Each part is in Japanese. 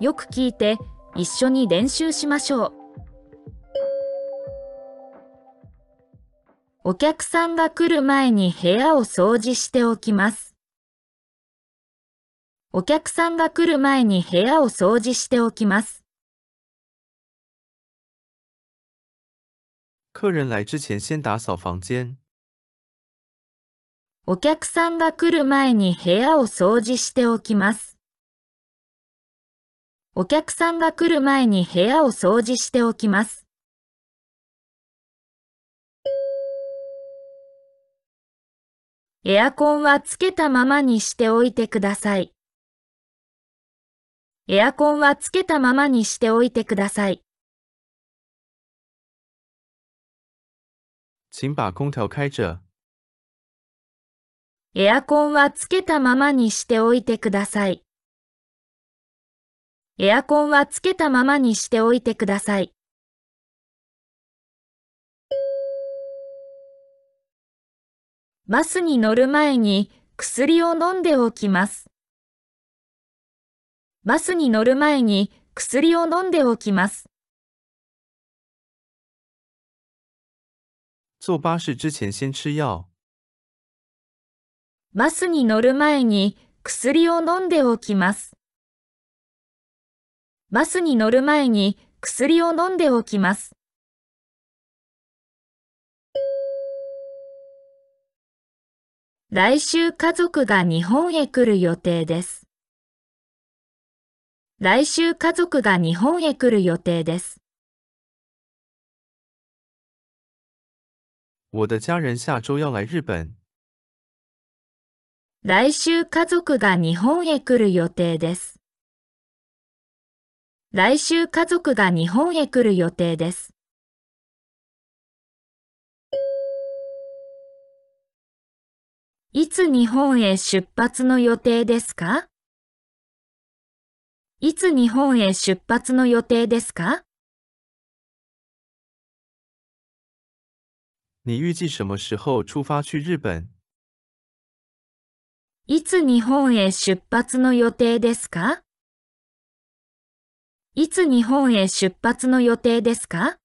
よく聞いて一緒に練習しましょう。お客さんが来る前に部屋を掃除しておきます。お客さんが来る前に部屋を掃除しておきます。客人来之前先打扫房間。お客さんが来る前に部屋を掃除しておきます。お客さんが来る前に部屋を掃除しておきます。エアコンはつけたままにしておいてください。エアコンはつけたままにしておいてください。请把空调开着。エアコンはつけたままにしておいてください。エアコンはつけたままにしておいてください。バスに乗る前に薬を飲んでおきます。バスに乗る前に薬を飲んでおきます。坐巴士之前先吃药。バスに乗る前に薬を飲んでおきます。バスに乗る前に薬を飲んでおきます。来週家族が日本へ来る予定です。来週家族が日本へ来る予定です。我的家人下周要来日本。来週家族が日本へ来る予定です。来週家族が日本へ来る予定です。いつ日本へ出発の予定ですか？いつ日本へ出発の予定ですか？你预计什么时候出发去日本？いつ日本へ出発の予定ですか？いつ日本へ出発の予定ですか？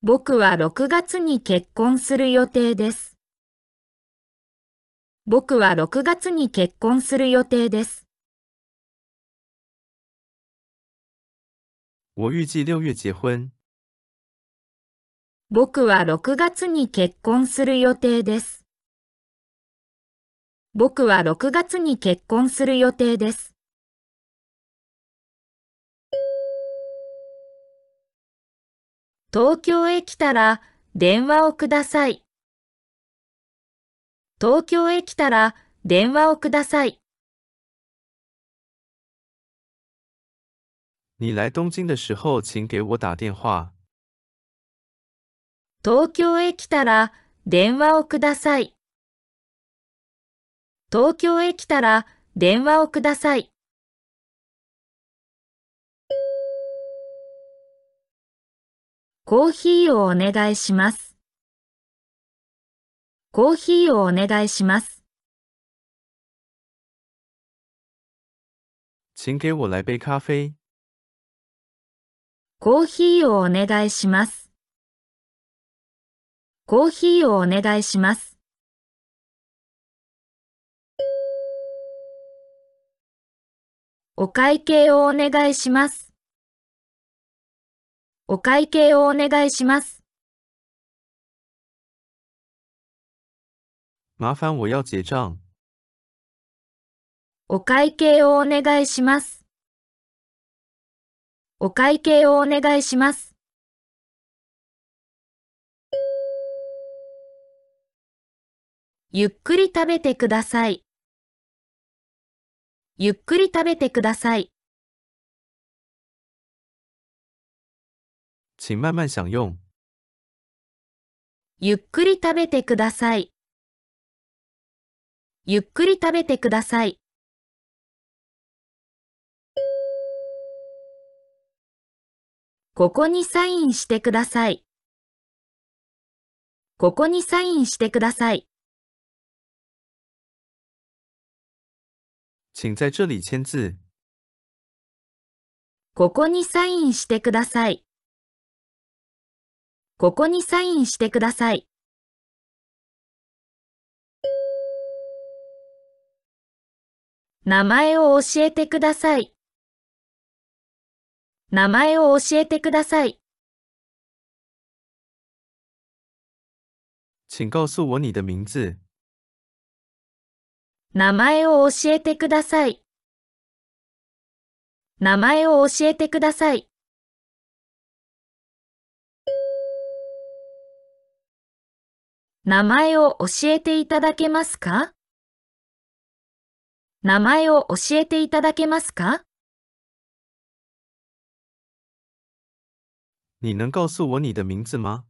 僕は6月に結婚する予定です。僕は6月に結婚する予定です。我预计6月結婚。僕は6月に結婚する予定です。僕は6月に結婚する予定です。東京へ来たら電話をください。東京へ来たら電話をください。你来东京的时候，请给我打电话。東京へ来たら電話をください。東京へ来たら電話をください。コーヒーをお願いします。コーヒーをお願いします。请给我来杯咖啡。コーヒーをお願いします。コーヒーをお願いします。お会計をお願いします。お会計をお願いします。麻烦我要结账。お会計をお願いします。お会計をお願いします。ゆっくり食べてください。ゆっくり食べてください。请慢慢享用。ゆっくり食べてください。ゆっくり食べてください。ここにサインしてください。ここにサインしてください。请在这里签字。ここにサインしてください。ここにサインしてください。名前を教えてください。名前を教えてください。请告诉我你的名字。名前を教えてください。名前を教えてください。名前を教えていただけますか？名前を教えていただけますか？你能告诉我你的名字吗？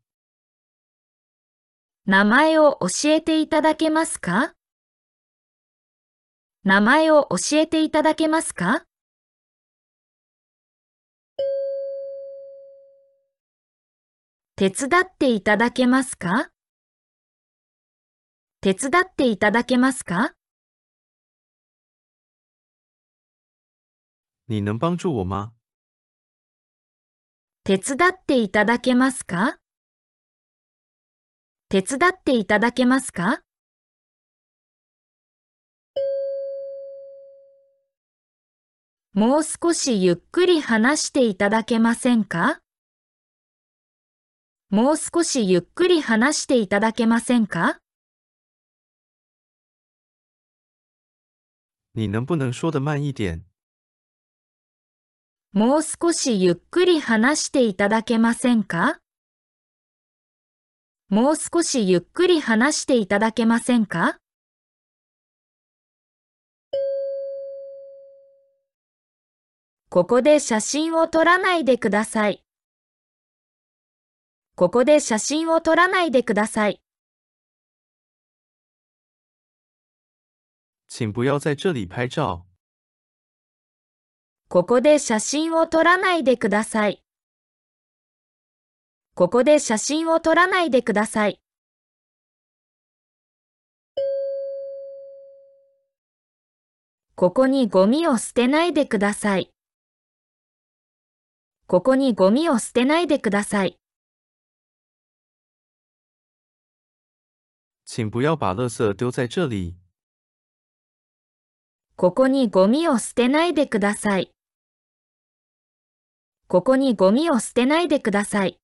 名前を教えていただけますか？名前を教えていただけますか？手伝っていただけますか？手伝っていただけますか？你能帮助我吗？手伝っていただけますか？手伝っていただけますか？もう少しゆっくり話していただけませんか？もう少しゆっくり話していただけませんか？你能不能说的慢一点？もう少しゆっくり話していただけませんか？もう少しゆっくり話していただけませんか？ここで写真を撮らないでください。ここで写真を撮らないでください。请不要在这里拍照。ここで写真を撮らないでください。ここで写真を撮らないでください。ここにゴミを捨てないでください。ここにゴミを捨てないでください。请不要把垃圾丢在这里。ここにゴミを捨てないでください。ここにゴミを捨てないでください。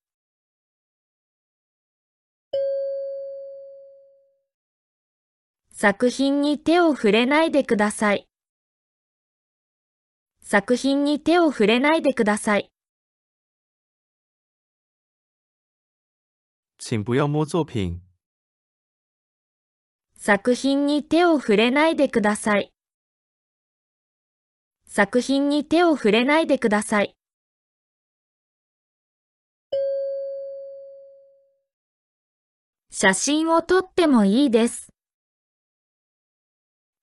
作品に手を触れないでください。作品に手を触れないでください。请不要摸作品。作品に手を触れないでください。作品に手を触れないでください。写真を撮ってもいいです。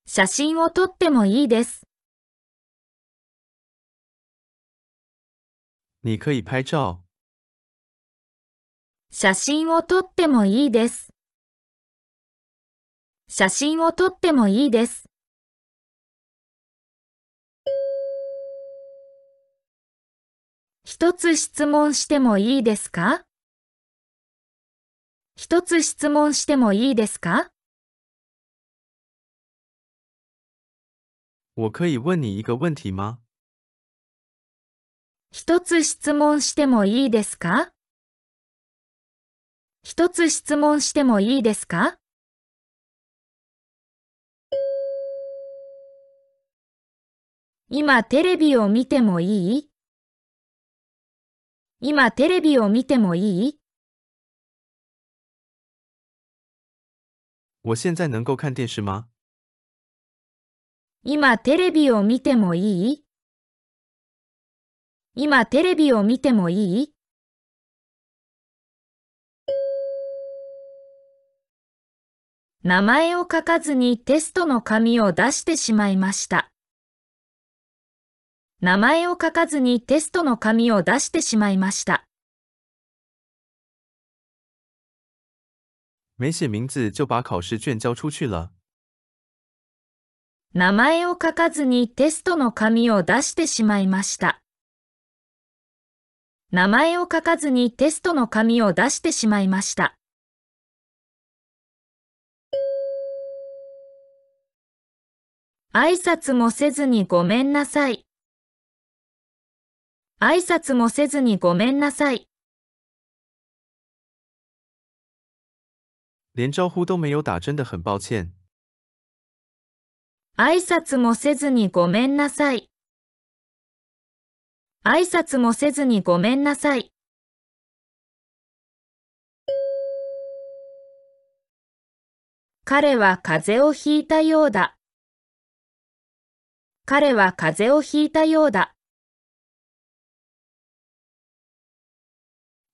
写真を撮ってもいいです。你可以拍照。写真を撮ってもいいです。写真を撮ってもいいです。一つ質問してもいいですか？一つ質問してもいいですか？我可以问你一个问题吗？一つ質問してもいいですか？一つ質問してもいいですか？今テレビを見てもいい？今テレビを見てもいい？我现在能够看电视吗？今テレビを見てもいい？今テレビを見てもいい？名前を書かずにテストの紙を出してしまいました。名前を書かずにテストの紙を出してしまいました。没写名字就把考试卷交出去了。名前を書かずにテストの紙を出してしまいました。名前を書かずにテストの紙を出してしまいました。挨拶もせずにごめんなさい。挨拶もせずにごめんなさい。连招呼都没有打，真的很抱歉。挨拶もせずにごめんなさい。挨拶もせずにごめんなさい。彼は風邪をひいたようだ。彼は風邪をひいたようだ。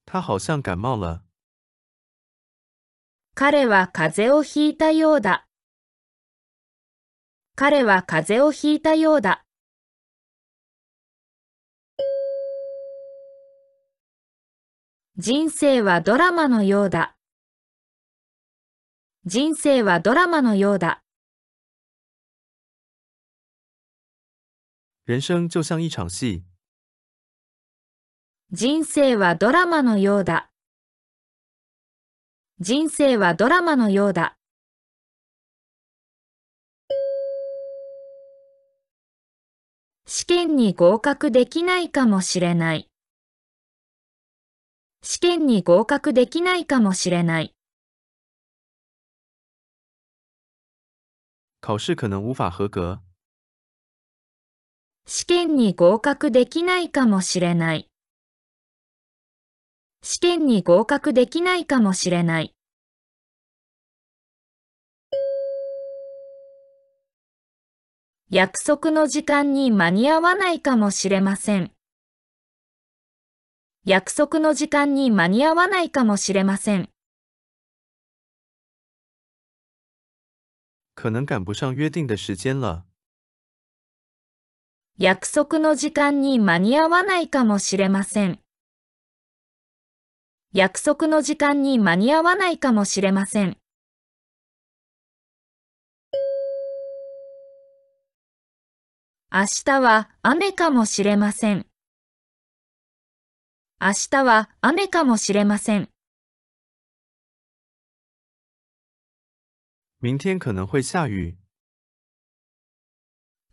他好像感冒了。彼は風邪をひいたようだ。彼は風邪をひいたようだ。人生はドラマのようだ。人生はドラマのようだ。人生就像一场戏，人生はドラマのようだ。人生はドラマのようだ。試験に合格できないかもしれない。試験に合格できないかもしれない。考试可能无法合格。試験に合格できないかもしれない。試験に合格できないかもしれない。約束の時間に間に合わないかもしれません。約束の時間に間に合わないかもしれません。可能赶不上约定的时间了。約束の時間に間に合わないかもしれません。約束の時間に間に合わないかもしれません。明日は雨かもしれません。明日は雨かもしれません。明天可能会下雨。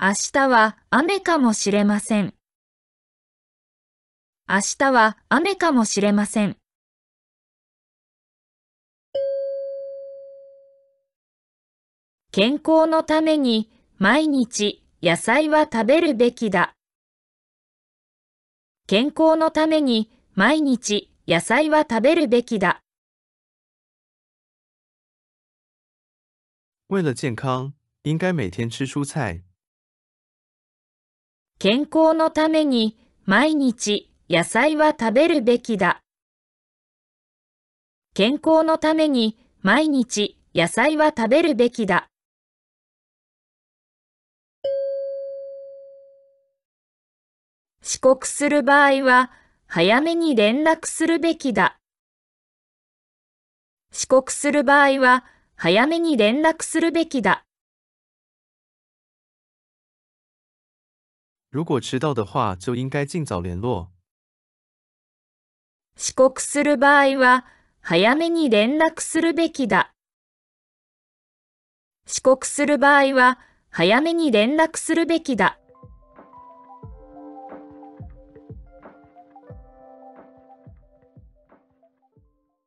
明日は雨かもしれません。明日は雨かもしれません。健康のために毎日野菜は食べるべきだ。健康のために毎日野菜は食べるべきだ。为了健康，应该每天吃蔬菜。健康のために毎日野菜は食べるべきだ。健康のために毎日野菜は食べるべきだ。遅刻する場合は早めに連絡するべきだ。遅刻する場合は早めに連絡するべきだ。如果迟到的话，就应该尽早联络。遅刻する場合は早めに連絡するべきだ。遅刻する場合は早めに連絡するべきだ。